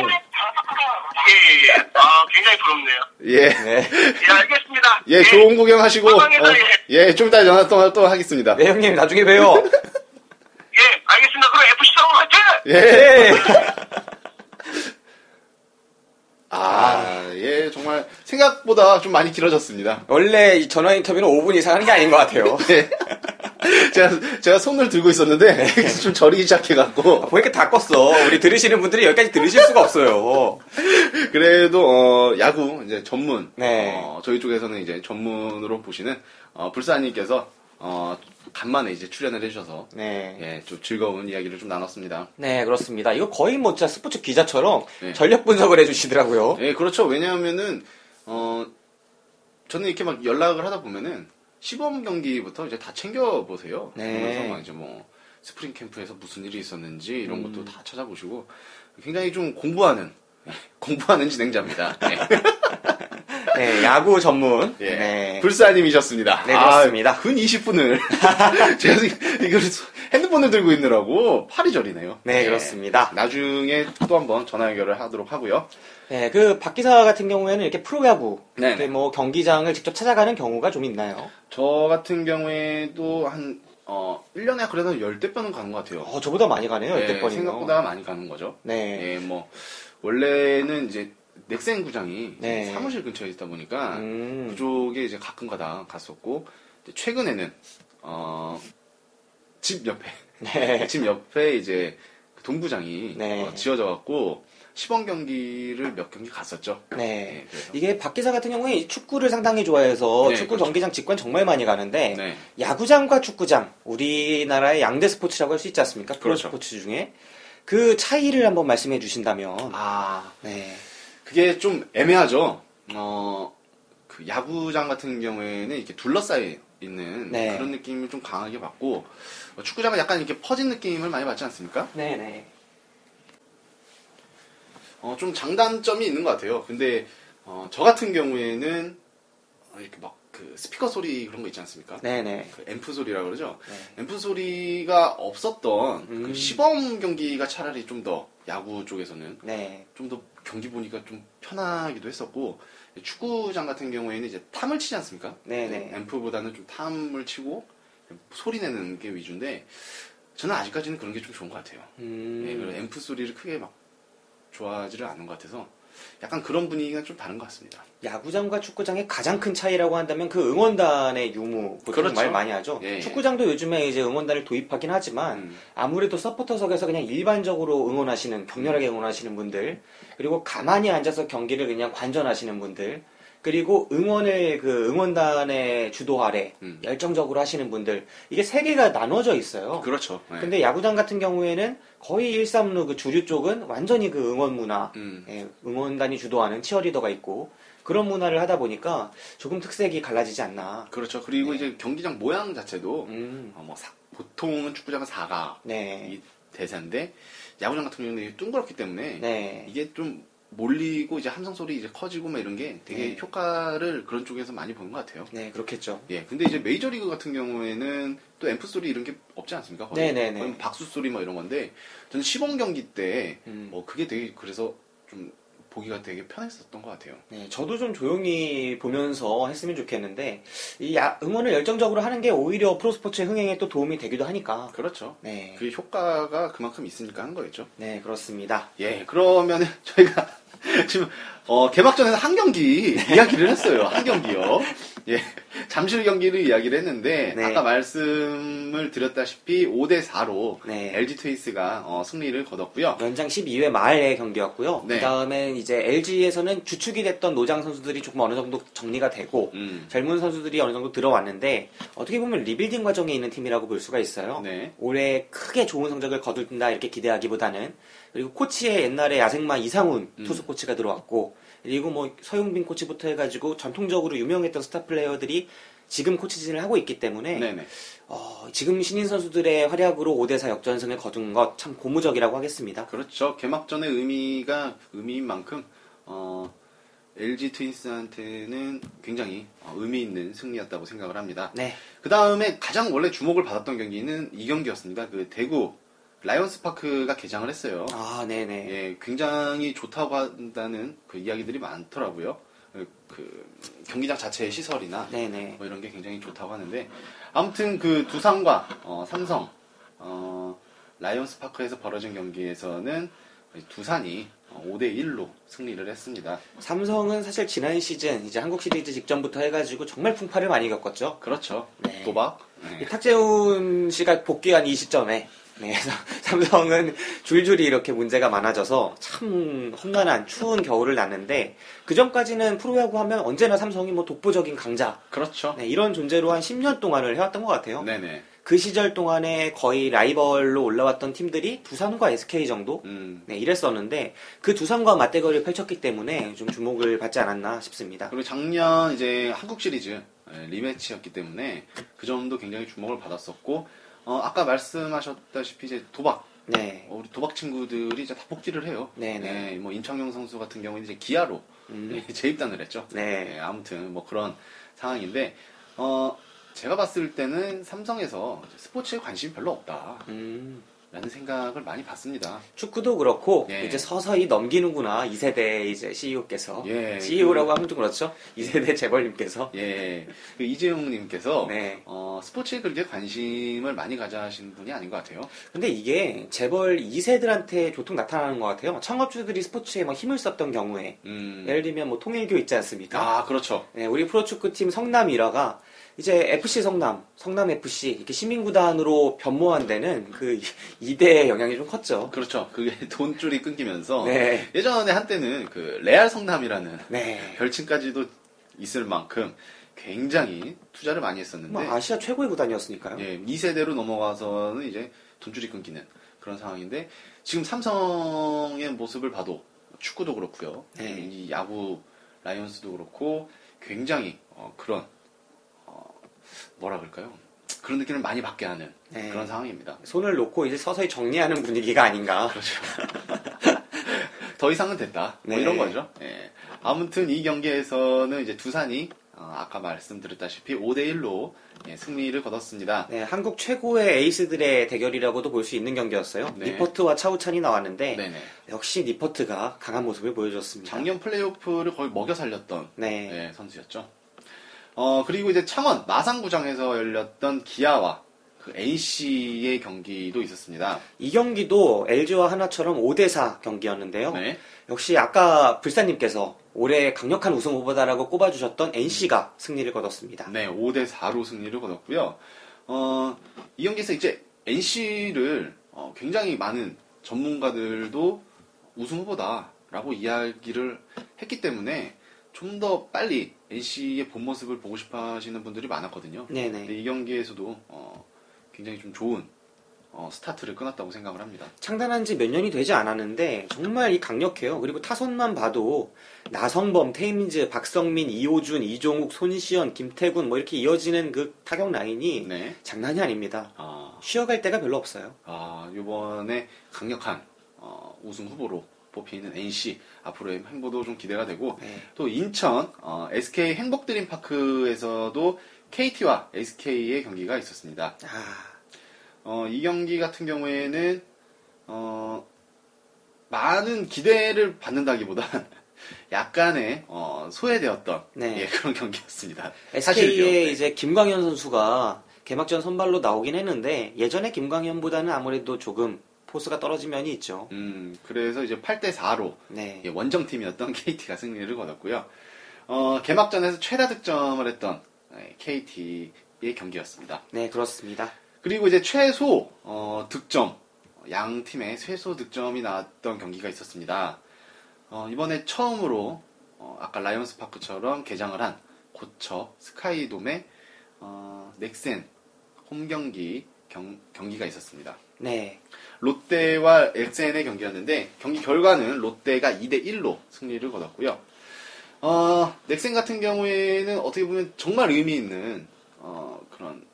예, 예, 예. 아, 굉장히 부럽네요. 예. 네. 예, 알겠습니다. 예, 좋은 구경 하시고. 화방에서 어, 예. 예, 좀 이따 전화 또, 또 하겠습니다. 네, 형님, 나중에 봬요. 예, 알겠습니다. 그럼 FC 상황 화이팅! 예. 아, 예, 정말 생각보다 좀 많이 길어졌습니다. 원래 이 전화 인터뷰는 5분 이상 하는 게 아닌 것 같아요. 네. 제가, 제가 손을 들고 있었는데, 좀 저리기 시작해갖고, 보니까 다 껐어. 우리 들으시는 분들이 여기까지 들으실 수가 없어요. 그래도, 어, 야구, 이제 전문, 네. 어, 저희 쪽에서는 이제 전문으로 보시는, 어, 불사님께서, 어, 간만에 이제 출연을 해주셔서, 네. 예, 좀 즐거운 이야기를 좀 나눴습니다. 네, 그렇습니다. 이거 거의 뭐 진짜 스포츠 기자처럼 네. 전력 분석을 해주시더라고요. 예, 그렇죠. 왜냐하면은, 어, 저는 이렇게 막 연락을 하다 보면은, 시범 경기부터 이제 다 챙겨 보세요. 네. 그러면서 막 이제 뭐, 스프링 캠프에서 무슨 일이 있었는지 이런 것도 음. 다 찾아보시고, 굉장히 좀 공부하는, 공부하는 진행자입니다. 예. 네, 야구 전문. 예. 네. 불사님이셨습니다. 네, 그렇습니다. 아, 근 20분을. 제가 이걸 핸드폰을 들고 있느라고 팔이 저리네요. 네, 예. 그렇습니다. 나중에 또 한번 전화 연결을 하도록 하고요. 네, 그 박 기사 같은 경우에는 이렇게 프로야구, 네네. 이렇게 뭐 경기장을 직접 찾아가는 경우가 좀 있나요? 저 같은 경우에도 한, 어, 1년에 그래도 10대 번은 가는 것 같아요. 어, 저보다 많이 가네요, 예, 이때 번이면. 생각보다 많이 가는 거죠. 네. 예, 뭐, 원래는 이제 넥센 구장이 네. 사무실 근처에 있다 보니까 음. 그쪽에 이제 가끔 가다 갔었고, 최근에는, 어, 집 옆에, 네. 집 옆에 이제 그 동구장이 네. 어, 지어져 갖고 시범 경기를 몇 경기 갔었죠. 네. 예, 그래서. 이게 박 기사 같은 경우에 이 축구를 상당히 좋아해서 네, 축구 그렇죠. 경기장 직관 정말 많이 가는데 네. 야구장과 축구장 우리나라의 양대 스포츠라고 할 수 있지 않습니까? 프로 그렇죠. 스포츠 중에 그 차이를 한번 말씀해 주신다면 아, 네. 그게 좀 애매하죠. 어, 그 야구장 같은 경우에는 이렇게 둘러싸여 있는 네. 그런 느낌을 좀 강하게 받고 어, 축구장은 약간 이렇게 퍼진 느낌을 많이 받지 않습니까? 네, 네. 어, 좀 장단점이 있는 것 같아요. 근데 어, 저 같은 경우에는 어, 이렇게 막 그 스피커 소리 그런 거 있지 않습니까? 네, 네. 그 앰프 소리라 그러죠. 네. 앰프 소리가 없었던 음. 그 시범 경기가 차라리 좀 더 야구 쪽에서는 네. 좀 더 경기 보니까 좀 편하기도 했었고 축구장 같은 경우에는 이제 탐을 치지 않습니까? 네네. 앰프보다는 좀 탐을 치고 소리 내는 게 위주인데 저는 아직까지는 그런 게 좀 좋은 것 같아요. 음. 예, 그리고 앰프 소리를 크게 막 좋아하지를 않은 것 같아서 약간 그런 분위기가 좀 다른 것 같습니다. 야구장과 축구장의 가장 큰 차이라고 한다면 그 응원단의 유무 보통 그렇죠. 말 많이 하죠. 예, 예. 축구장도 요즘에 이제 응원단을 도입하긴 하지만 음. 아무래도 서포터석에서 그냥 일반적으로 응원하시는 격렬하게 응원하시는 분들 그리고 가만히 앉아서 경기를 그냥 관전하시는 분들 그리고 응원을 그 응원단의 주도 아래 음. 열정적으로 하시는 분들 이게 세 개가 나눠져 있어요. 그렇죠. 예. 근데 야구장 같은 경우에는 거의 1, 3루 그 주류 쪽은 완전히 그 응원 문화 음. 예, 응원단이 주도하는 치어리더가 있고 그런 문화를 하다 보니까 조금 특색이 갈라지지 않나. 그렇죠. 그리고 이제 경기장 모양 자체도 음, 어, 뭐 사- 보통은 축구장은 사각 네, 이 대사인데 야구장 같은 경우는 둥그렇기 때문에 네, 이게 좀 몰리고 이제 함성 소리 이제 커지고 막 이런 게 되게 네. 효과를 그런 쪽에서 많이 보는 것 같아요. 네, 그렇겠죠. 예, 근데 이제 메이저리그 같은 경우에는 또 앰프 소리 이런 게 없지 않습니까? 거의? 네네네. 거의 박수 소리 뭐 이런 건데 저는 시범 경기 때 음. 뭐 그게 되게 그래서 좀 보기가 되게 편했었던 것 같아요. 네, 저도 좀 조용히 보면서 했으면 좋겠는데 이 야- 응원을 열정적으로 하는 게 오히려 프로스포츠의 흥행에 또 도움이 되기도 하니까. 그렇죠. 네, 그 효과가 그만큼 있으니까 한 거겠죠. 네, 그렇습니다. 예, 그러면은 저희가 지금 어, 개막전에서 한 경기 이야기를 했어요. 한 경기요. 예, 잠실 경기를 이야기를 했는데 네. 아까 말씀을 드렸다시피 5대 4로 네. LG 트윈스가 어, 승리를 거뒀고요. 연장 12회 말의 경기였고요. 네. 그 다음에 이제 LG에서는 주축이 됐던 노장 선수들이 조금 어느 정도 정리가 되고 음, 젊은 선수들이 어느 정도 들어왔는데 어떻게 보면 리빌딩 과정에 있는 팀이라고 볼 수가 있어요. 네. 올해 크게 좋은 성적을 거둔다 이렇게 기대하기보다는 그리고 코치의 옛날에 야생마 이상훈 음. 투수 코치가 들어왔고 그리고 뭐 서용빈 코치부터 해가지고 전통적으로 유명했던 스타 플레이어들이 지금 코치진을 하고 있기 때문에. 어, 지금 신인 선수들의 활약으로 5대4 역전승을 거둔 것 참 고무적이라고 하겠습니다. 그렇죠. 개막전의 의미가 의미인 만큼 어, LG 트윈스한테는 굉장히 어, 의미 있는 승리였다고 생각을 합니다. 네. 그 다음에 가장 원래 주목을 받았던 경기는 이 경기였습니다. 그 대구 라이온스 파크가 개장을 했어요. 아, 네네. 예, 굉장히 좋다고 한다는 그 이야기들이 많더라고요. 그, 그 경기장 자체의 시설이나 네네. 뭐 이런 게 굉장히 좋다고 하는데 아무튼 그 두산과 어, 삼성 어, 라이온스 파크에서 벌어진 경기에서는 두산이 5대 1로 승리를 했습니다. 삼성은 사실 지난 시즌 이제 한국 시리즈 직전부터 해가지고 정말 풍파를 많이 겪었죠. 그렇죠. 네. 도박. 이 네. 탁재훈 씨가 복귀한 이 시점에 네, 삼성은 줄줄이 이렇게 문제가 많아져서 참 험난한 추운 겨울을 났는데 그 전까지는 프로야구 하면 언제나 삼성이 뭐 독보적인 강자 그렇죠. 네, 이런 존재로 한 10년 동안을 해왔던 것 같아요. 네네. 그 시절 동안에 거의 라이벌로 올라왔던 팀들이 두산과 SK 정도 음. 네, 이랬었는데 그 두산과 맞대결을 펼쳤기 때문에 좀 주목을 받지 않았나 싶습니다. 그리고 작년 이제 한국 시리즈 예, 리매치였기 때문에 그 점도 굉장히 주목을 받았었고 어, 아까 말씀하셨다시피 이제 도박 네. 어, 우리 도박 친구들이 이제 다 복귀를 해요. 네네. 예, 뭐 임창용 선수 같은 경우는 이제 기아로 음. 예, 재입단을 했죠. 네. 예, 아무튼 뭐 그런 상황인데 어, 제가 봤을 때는 삼성에서 스포츠에 관심이 별로 없다 라는 음. 생각을 많이 받습니다. 축구도 그렇고 예. 이제 서서히 넘기는구나 2세대 이제 CEO께서 예, CEO라고 하면 좀 그렇죠 2세대 재벌님께서 예, 그 이재용님께서 네. 어, 스포츠에 그렇게 관심을 많이 가져하시는 분이 아닌 것 같아요. 근데 이게 재벌 2세들한테 보통 나타나는 것 같아요 창업주들이 스포츠에 막 힘을 썼던 경우에 음. 예를 들면 뭐 통일교 있지 않습니까 아, 그렇죠. 네, 우리 프로축구팀 성남이라가 이제 FC 성남, 성남 FC 이렇게 시민구단으로 변모한 데는 그 2대의 영향이 좀 컸죠. 그렇죠. 그게 돈줄이 끊기면서 네. 예전에 한때는 그 레알 성남이라는 네. 별칭까지도 있을 만큼 굉장히 투자를 많이 했었는데 뭐 아시아 최고의 구단이었으니까요. 예, 2세대로 넘어가서는 이제 돈줄이 끊기는 그런 상황인데 지금 삼성의 모습을 봐도 축구도 그렇고요. 네. 이 야구 라이온스도 그렇고 굉장히 어, 그런 어, 뭐라 그럴까요? 그런 느낌을 많이 받게 하는 네. 그런 상황입니다. 손을 놓고 이제 서서히 정리하는 분위기가 아닌가. 더 이상은 됐다. 뭐 네. 이런 거죠. 예. 아무튼 이 경기에서는 이제 두산이 어, 아까 말씀드렸다시피 5대 1로 예, 승리를 거뒀습니다. 네, 한국 최고의 에이스들의 대결이라고도 볼 수 있는 경기였어요. 네. 니퍼트와 차우찬이 나왔는데 네네. 역시 니퍼트가 강한 모습을 보여줬습니다. 작년 플레이오프를 거의 먹여 살렸던 네. 예, 선수였죠. 어, 그리고 이제 창원 마산구장에서 열렸던 기아와 그 NC의 경기도 있었습니다. 이 경기도 LG와 하나처럼 5대4 경기였는데요. 네. 역시 아까 불사님께서 올해 강력한 우승 후보다라고 꼽아주셨던 NC가 승리를 거뒀습니다. 네, 5대 4로 승리를 거뒀고요. 어, 이 경기에서 이제 NC를 어, 굉장히 많은 전문가들도 우승 후보다라고 이야기를 했기 때문에 좀 더 빨리 NC의 본 모습을 보고 싶어 하시는 분들이 많았거든요. 네네. 근데 이 경기에서도 어, 굉장히 좀 좋은 어, 스타트를 끊었다고 생각을 합니다. 창단한 지 몇 년이 되지 않았는데 정말 이 강력해요. 그리고 타선만 봐도 나성범, 테임즈, 박성민, 이호준, 이종욱, 손시현, 김태군 뭐 이렇게 이어지는 그 타격 라인이 네. 장난이 아닙니다. 아, 쉬어갈 데가 별로 없어요. 아, 이번에 강력한 어, 우승 후보로 뽑히는 NC 앞으로의 행보도 좀 기대가 되고 네. 또 인천 어, SK 행복드림 파크에서도 KT와 SK의 경기가 있었습니다. 아, 어, 이 경기 같은 경우에는 어, 많은 기대를 받는다기보단 약간의 어, 소외되었던 네. 예, 그런 경기였습니다. SK의. 네. 이제 김광현 선수가 개막전 선발로 나오긴 했는데 예전에 김광현보다는 아무래도 조금 포스가 떨어진 면이 있죠. 음, 그래서 이제 8대 4로 네. 예, 원정팀이었던 KT가 승리를 거뒀고요. 어, 개막전에서 최다 득점을 했던 예, KT의 경기였습니다. 네, 그렇습니다. 그리고 이제 최소 어, 득점 양 팀의 최소 득점이 나왔던 경기가 있었습니다. 어, 이번에 처음으로 어, 아까 라이온스 파크처럼 개장을 한 고처 스카이돔의 어, 넥센 홈 경기 경, 경기가 있었습니다. 네. 롯데와 엑센의 경기였는데 경기 결과는 롯데가 2대 1로 승리를 거뒀고요. 어, 넥센 같은 경우에는 어떻게 보면 정말 의미 있는 어, 그런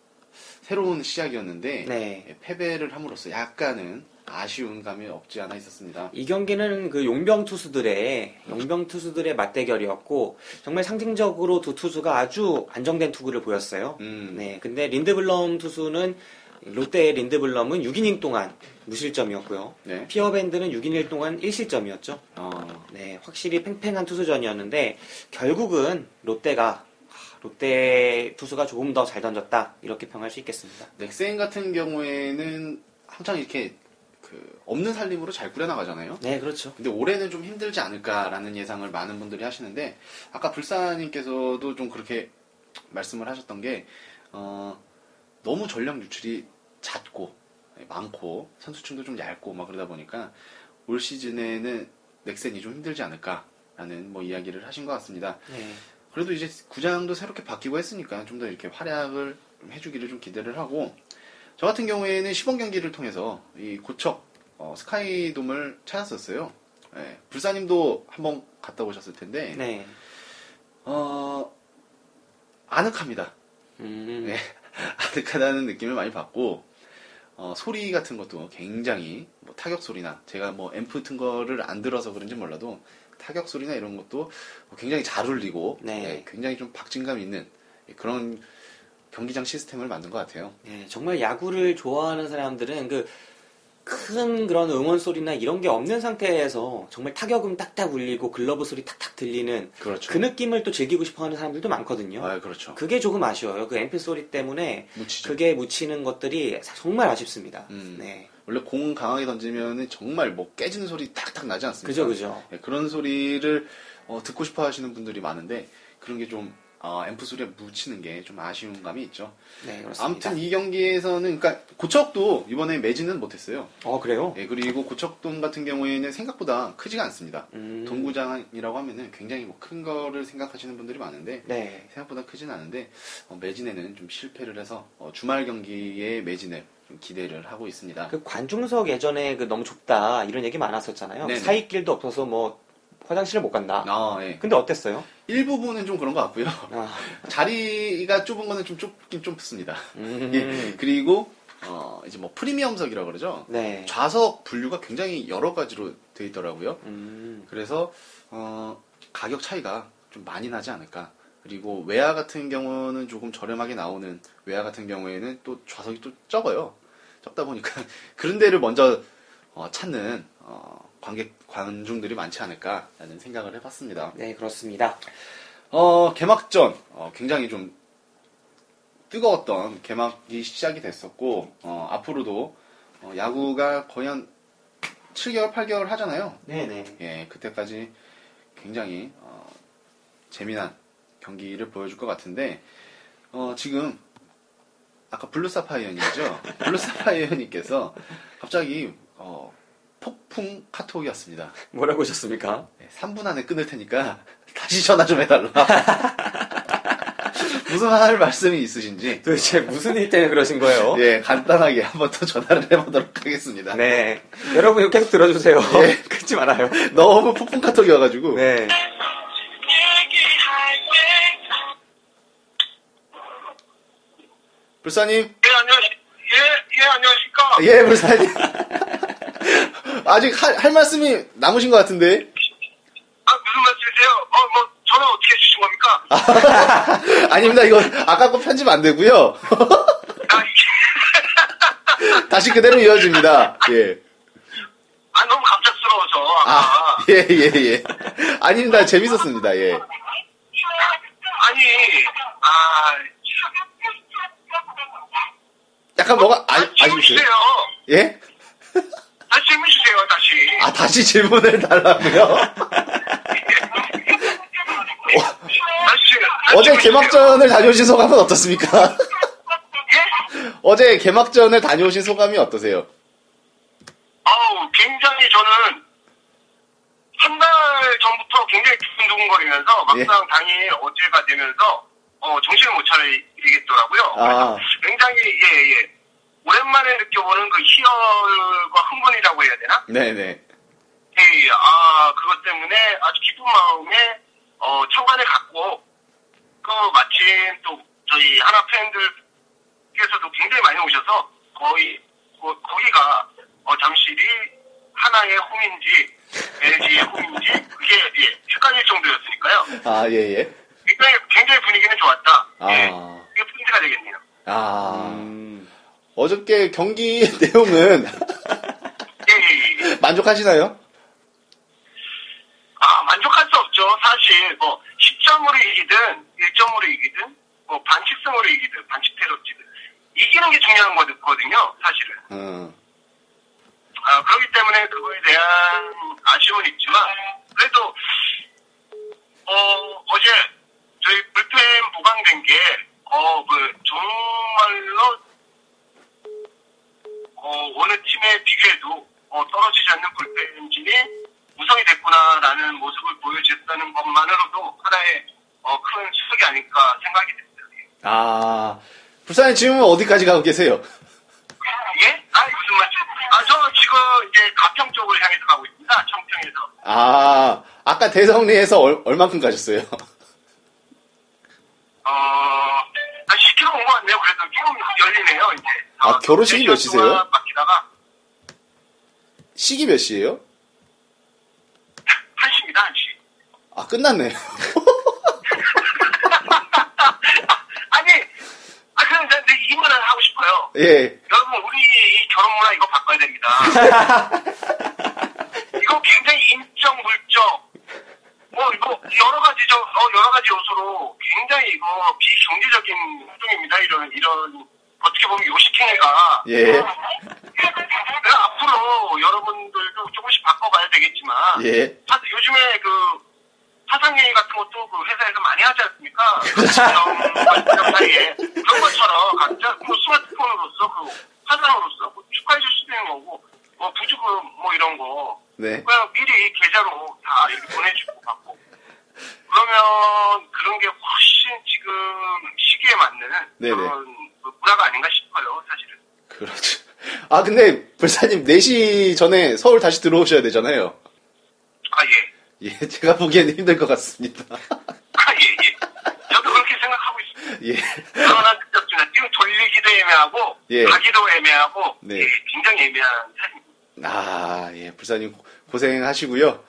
새로운 시작이었는데 네. 예, 패배를 함으로써 약간은 아쉬운 감이 없지 않아 있었습니다. 이 경기는 그 용병 투수들의 용병 투수들의 맞대결이었고 정말 상징적으로 두 투수가 아주 안정된 투구를 보였어요. 음, 네, 근데 린드블럼 투수는 롯데 린드블럼은 6이닝 동안 무실점이었고요. 네. 피어밴드는 6이닝 동안 1실점이었죠. 어, 네, 확실히 팽팽한 투수전이었는데 결국은 롯데가 하, 롯데 투수가 조금 더 잘 던졌다 이렇게 평할 수 있겠습니다. 넥센 같은 경우에는 항상 이렇게 그 없는 살림으로 잘 꾸려나가잖아요. 네, 그렇죠. 근데 올해는 좀 힘들지 않을까라는 예상을 많은 분들이 하시는데 아까 불사님께서도 좀 그렇게 말씀을 하셨던 게 어, 너무 전력 유출이 잦고 많고 선수층도 좀 얇고 막 그러다 보니까 올 시즌에는 넥센이 좀 힘들지 않을까라는 뭐 이야기를 하신 것 같습니다. 네. 그래도 이제 구장도 새롭게 바뀌고 했으니까 좀 더 이렇게 활약을 좀 해주기를 좀 기대를 하고 저 같은 경우에는 시범 경기를 통해서 이 고척 어, 스카이돔을 찾았었어요. 예, 불사님도 한번 갔다 오셨을 텐데 네. 어, 아늑합니다. 음, 네, 아늑하다는 느낌을 많이 받고 어, 소리 같은 것도 굉장히 뭐 타격 소리나 제가 뭐 앰프 튼 거를 안 들어서 그런지 몰라도 타격 소리나 이런 것도 굉장히 잘 울리고 네. 예, 굉장히 좀 박진감 있는 그런 경기장 시스템을 만든 것 같아요. 네, 정말 야구를 좋아하는 사람들은 그 큰 그런 응원 소리나 이런 게 없는 상태에서 정말 타격음 딱딱 울리고 글러브 소리 탁탁 들리는 그렇죠. 그 느낌을 또 즐기고 싶어 하는 사람들도 많거든요. 아, 그렇죠. 그게 조금 아쉬워요. 그 앰프 소리 때문에 묻히죠. 그게 묻히는 것들이 정말 아쉽습니다. 음. 네. 원래 공 강하게 던지면은 정말 뭐 깨지는 소리 탁탁 나지 않습니까? 그죠, 그죠. 예, 그런 소리를 어, 듣고 싶어 하시는 분들이 많은데 그런 게 좀 어, 앰프 소리에 묻히는 게 좀 아쉬운 감이 있죠. 네, 그렇습니다. 아무튼 이 경기에서는 그러니까 고척도 이번에 매지는 못했어요. 어, 그래요? 예, 그리고 고척돔 같은 경우에는 생각보다 크지가 않습니다. 음. 동구장이라고 하면은 굉장히 뭐 큰 거를 생각하시는 분들이 많은데 네. 생각보다 크진 않은데 어, 매진에는 좀 실패를 해서 어, 주말 경기에 매진을 좀 기대를 하고 있습니다. 그 관중석 예전에 그 너무 좁다 이런 얘기 많았었잖아요. 네네. 사이길도 없어서 뭐 화장실을 못 간다. 아, 예. 근데 어땠어요? 일부분은 좀 그런 것 같고요. 아, 자리가 좁은 거는 좀 좁긴 좁습니다. 음. 예. 그리고 어, 이제 뭐 프리미엄석이라고 그러죠. 네. 좌석 분류가 굉장히 여러 가지로 돼 있더라고요. 음. 그래서 어, 가격 차이가 좀 많이 나지 않을까. 그리고 외야 같은 경우는 조금 저렴하게 나오는 외야 같은 경우에는 또 좌석이 또 적어요. 적다 보니까 그런 데를 먼저 어, 찾는 어, 관객 관중들이 많지 않을까라는 생각을 해봤습니다. 네, 그렇습니다. 어, 개막전 어, 굉장히 좀 뜨거웠던 개막이 시작이 됐었고 어, 앞으로도 어, 야구가 거의 한 7개월, 8개월 하잖아요. 네네. 예, 그때까지 굉장히 어, 재미난 경기를 보여줄 것 같은데 어, 지금 아까 블루사파이어님이죠. 블루사파이어님께서 갑자기 어, 폭풍 카톡이 왔습니다. 뭐라고 하셨습니까? 네, 3분 안에 끊을 테니까 다시 전화 좀 해달라. 무슨 할 말씀이 있으신지 도대체 무슨 일 때문에 그러신 거예요? 예 간단하게 한 번 더 전화를 해보도록 하겠습니다. 네. 여러분 이거 계속 들어주세요. 예. 끊지 말아요. 너무 폭풍 카톡이 와가지고 네. 불사님 예, 예, 예, 안녕하십니까. 예 불사님 아직 할, 할 말씀이 남으신 것 같은데 아, 무슨 말씀이세요? 어, 뭐, 전화 어떻게 주신 겁니까? 아닙니다 이거 아까 거 편집 안 되고요 아, 이게, 다시 그대로 이어집니다 예. 아, 너무 갑작스러워서. 아, 예, 예, 예. 아닙니다. 재밌었습니다. 예. 아니, 아, 약간 뭐가, 아, 아? 주세요. 예? 아, 질문 주세요, 다시. 아, 다시 질문을 달라고요? 다시 어제. 개막전을 다녀오신 소감은 어떻습니까? 예? 어제 개막전을 다녀오신 소감이 어떠세요? 아우, 굉장히 저는 한 달 전부터 굉장히 두근두근거리면서 막상 예. 당일 어제가 되면서 어, 정신을 못 차리겠더라고요. 아. 굉장히 예, 예. 오랜만에 느껴보는 그 희열과 흥분이라고 해야 되나? 네네. 예, 예. 아, 그것 때문에 아주 기쁜 마음에 어, 참관을 갖고 그 마침 또 저희 하나 팬들께서도 굉장히 많이 오셔서 거의 거, 거기가 어, 잠실이 하나의 홈인지 LG의 홈인지 그게 예, 헷갈릴 정도였으니까요. 아, 예, 예. 굉장히 굉장히 분위기는 좋았다. 아. 예, 이게 포인트가 되겠네요. 아. 음, 어저께 경기 내용은 예. 만족하시나요? 아, 만족할 수 없죠. 사실, 뭐, 10점으로 이기든, 1점으로 이기든, 뭐, 반칙승으로 이기든, 반칙태로 이기든, 이기는 게 중요한 거거든요, 사실은. 어, 아, 그렇기 때문에 그거에 대한 아쉬움은 있지만, 그래도, 어, 어제 저희 불펜 보강된 게, 어, 그, 정말로, 어, 어느 팀에 비교해도, 어, 떨어지지 않는 불펜진이 우성이 됐구나라는 모습을 보여줬다는 것만으로도 하나의, 어, 큰 수석이 아닐까 생각이 듭니다. 아, 불산이 지금은 어디까지 가고 계세요? 예? 아, 무슨 말씀? 아, 저 지금 이제 가평 쪽을 향해서 가고 있습니다. 청평에서. 아, 아까 대성리에서 얼, 얼만큼 가셨어요? 어, 한 10km 온것 같네요. 그래도 조금 열리네요, 이제. 아, 결혼식이 몇 시세요? 바뀌다가 시기 몇 시예요? 1시입니다, 1시. 아, 끝났네. 아니, 아, 그럼 내이 말을 하고 싶어요. 예. 여러분, 우리 이 결혼 문화 이거 바꿔야 됩니다. 이거 굉장히 인적, 물적, 뭐, 이거 여러 가지, 저, 어, 여러 가지 요소로 굉장히 이거 비경제적인 활동입니다. 이런, 이런, 어떻게 보면 요식행위가. 예. 내가 앞으로 여러분들도 조금씩 바꿔봐야 되겠지만. 예. 사- 요즘에 그, 화상회의 같은 것도 그 회사에서 많이 하지 않습니까? 사이에. 그런 것처럼 각자 뭐 스마트폰으로서 그 화상으로서 뭐 축하해 줄 수도 있는 거고, 뭐 부주금 뭐 이런 거. 네. 그냥 미리 계좌로 다 이렇게 보내주고 받고. 그러면 그런 게 훨씬 지금 시기에 맞는 네네. 그런 그 문화가 아닌가 싶어요, 사실은. 그렇죠. 아, 근데 불사님 4시 전에 서울 다시 들어오셔야 되잖아요. 아, 예. 예, 제가 보기에는 힘들 것 같습니다. 아, 예, 예. 저도 그렇게 생각하고 있습니다. 예. 그러나. 지금 돌리기도 애매하고, 예. 가기도 애매하고, 네. 예, 굉장히 애매한 사입니다 아, 예, 블사님 고- 고생하시고요.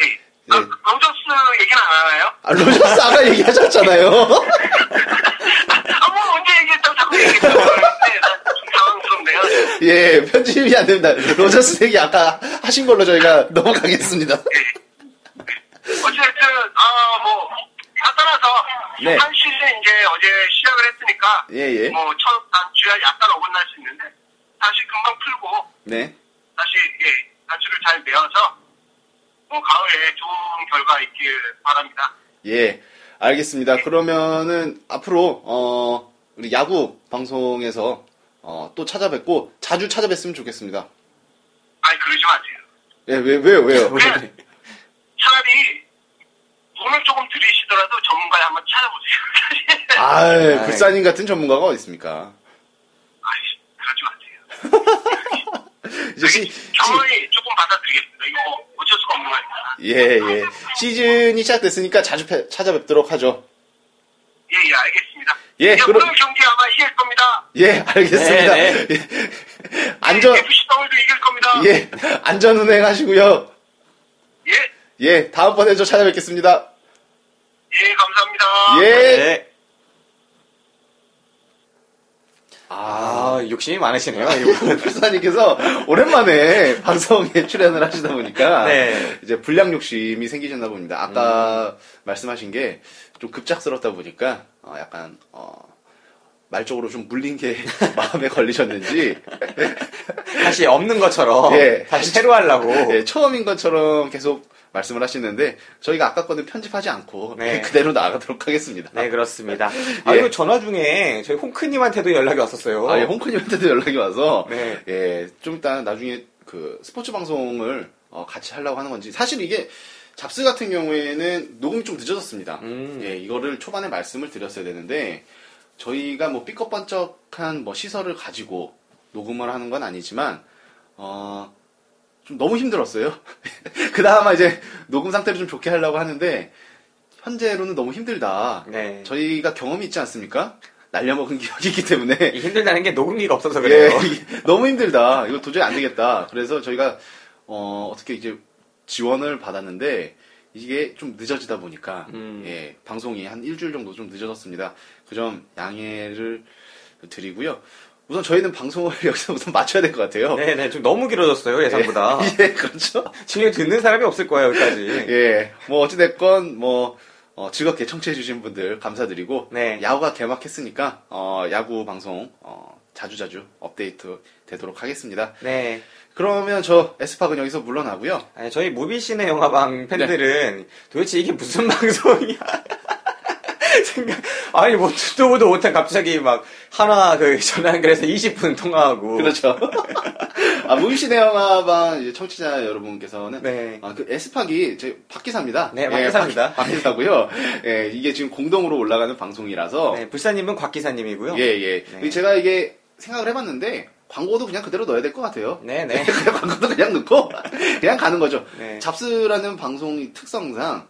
예. 아, 로저스 얘기는 안 하나요? 아, 로저스 아까 얘기하셨잖아요. 아, 뭐 언제 얘기했다고 자꾸 얘기했다고 그러는데, 당황스럽네요. 예, 편집이 안 됩니다. 로저스 얘기 아까 하신 걸로 저희가 넘어가겠습니다. 어쨌든, 아, 뭐, 다 따라서, 네. 한 시즌 이제 어제 시작을 했으니까, 예, 예. 뭐, 첫 단추야 약간 어긋날 수 있는데, 다시 금방 풀고, 네. 다시, 예, 단추를 잘 메어서, 뭐, 가을에 좋은 결과 있길 바랍니다. 예, 알겠습니다. 그러면은 앞으로 어, 우리 야구 방송에서 어, 또 찾아뵙고 자주 찾아뵀으면 좋겠습니다. 아니, 그러지 마세요. 예, 왜 왜요? 왜요? 그냥 차라리 돈을 조금 들이시더라도 전문가에 한번 찾아보세요. 아, 불사님 같은 전문가가 어디 있습니까? 아이, 그러지 마세요. 이제 시, 시, 경험이 조금 받아드리겠습니다. 이거 뭐 어쩔 수가 없는 거니까. 예, 예. 시즌이 시작됐으니까 자주 패- 찾아뵙도록 하죠. 예, 예, 알겠습니다. 예, 예, 그럼- 오늘 경기 아마 이길 겁니다. 예, 알겠습니다. 네, 예. 안전 FC 서울도 이길 겁니다. 예, 안전 운행하시고요. 예, 예, 다음번에 저 찾아뵙겠습니다. 예, 감사합니다. 예. 네. 아, 아, 욕심이 많으시네요. 불사님께서 오랜만에 방송에 출연을 하시다 보니까 네. 이제 불량 욕심이 생기셨나 봅니다. 아까 말씀하신 게 좀 급작스럽다 보니까 어, 약간 어, 말적으로 좀 물린 게 마음에 걸리셨는지 다시 없는 것처럼 예. 다시 새로 하려고. 예, 처음인 것처럼 계속 말씀을 하시는데 저희가 아까 거는 편집하지 않고 네. 그대로 나가도록 하겠습니다. 네, 그렇습니다. 아, 예. 이거 전화 중에 저희 홍크님한테도 연락이 왔었어요. 아, 예, 홍크님한테도 연락이 와서, 네. 예, 좀 이따 나중에 그 스포츠 방송을 어, 같이 하려고 하는 건지, 사실 이게 잡스 같은 경우에는 녹음이 좀 늦어졌습니다. 음. 예, 이거를 초반에 말씀을 드렸어야 되는데, 저희가 뭐 삐걱번쩍한 뭐 시설을 가지고 녹음을 하는 건 아니지만, 어, 좀 너무 힘들었어요. 그 다음에 이제 녹음 상태를 좀 좋게 하려고 하는데, 현재로는 너무 힘들다. 네. 저희가 경험이 있지 않습니까? 날려먹은 기억이 있기 때문에. 이 힘들다는 게 녹음기가 없어서 그래요. 예, 너무 힘들다. 이거 도저히 안 되겠다. 그래서 저희가 어, 어떻게 이제 지원을 받았는데 이게 좀 늦어지다 보니까 음. 예, 방송이 한 일주일 정도 좀 늦어졌습니다. 그 점 양해를 드리고요. 우선 저희는 방송을 여기서 우선 맞춰야 될 것 같아요. 네 네, 좀 너무 길어졌어요, 예상보다. 예, 그렇죠. 지금 듣는 사람이 없을 거예요, 여기까지. 예, 뭐 어찌됐건 뭐 어, 즐겁게 청취해주신 분들 감사드리고 네. 야구가 개막했으니까 어, 야구 방송 어, 자주자주 업데이트 되도록 하겠습니다. 네. 그러면 저 에스팍은 여기서 물러나고요. 아니, 저희 무비신의 영화방 팬들은 도대체 이게 무슨 방송이야? 생각, 아니, 뭐, 듣도 보도 못한 갑자기 막, 하나 그 전화 연결해서 20분 통화하고. 그렇죠. 아, 무비시대 영화방 이제 청취자 여러분께서는 네. 아, 그 에스팍이 제 박기사입니다. 네, 박기사입니다. 박- 박기사고요. 예, 이게 지금 공동으로 올라가는 방송이라서 네, 불사님은 곽기사님이고요. 예, 예. 네. 제가 이게 생각을 해봤는데 광고도 그냥 그대로 넣어야 될 것 같아요. 네네. 그냥 광고도 그냥 넣고 그냥 가는 거죠. 네. 잡스라는 방송이 특성상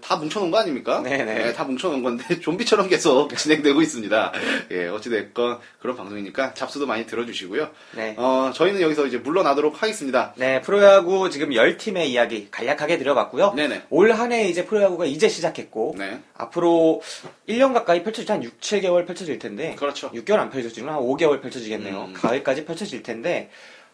다 뭉쳐놓은 거 아닙니까? 네네. 다 뭉쳐놓은 건데 좀비처럼 계속 진행되고 있습니다. 예, 어찌됐건 그런 방송이니까 잡스도 많이 들어주시고요. 네. 어, 저희는 여기서 이제 물러나도록 하겠습니다. 네, 프로야구 지금 10팀의 이야기 간략하게 드려봤고요. 네네. 올 한 해 이제 프로야구가 이제 시작했고, 네. 앞으로 1년 가까이 펼쳐질 한 6, 7개월 펼쳐질 텐데, 그렇죠. 6개월 안 펼쳐지면 한 5개월 펼쳐지겠네요. 음. 가을까지 펼쳐질 텐데,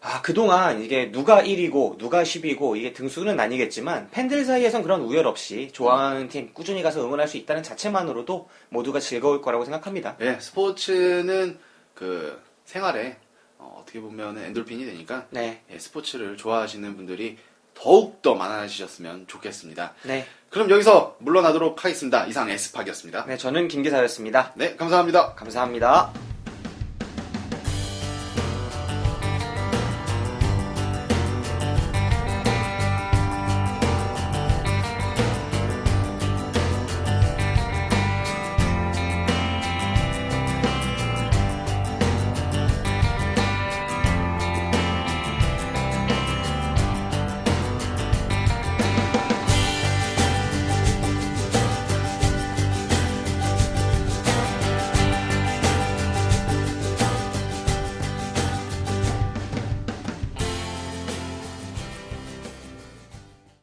아, 그동안 이게 누가 1위고, 누가 10위고, 이게 등수는 아니겠지만, 팬들 사이에선 그런 우열 없이 좋아하는 팀 꾸준히 가서 응원할 수 있다는 자체만으로도 모두가 즐거울 거라고 생각합니다. 예, 스포츠는 그 생활에 어, 떻게 보면 엔돌핀이 되니까 네. 예, 스포츠를 좋아하시는 분들이 더욱 더 많아지셨으면 좋겠습니다. 네. 그럼 여기서 물러나도록 하겠습니다. 이상 에스팍이었습니다. 네, 저는 김 기사였습니다. 네, 감사합니다. 감사합니다.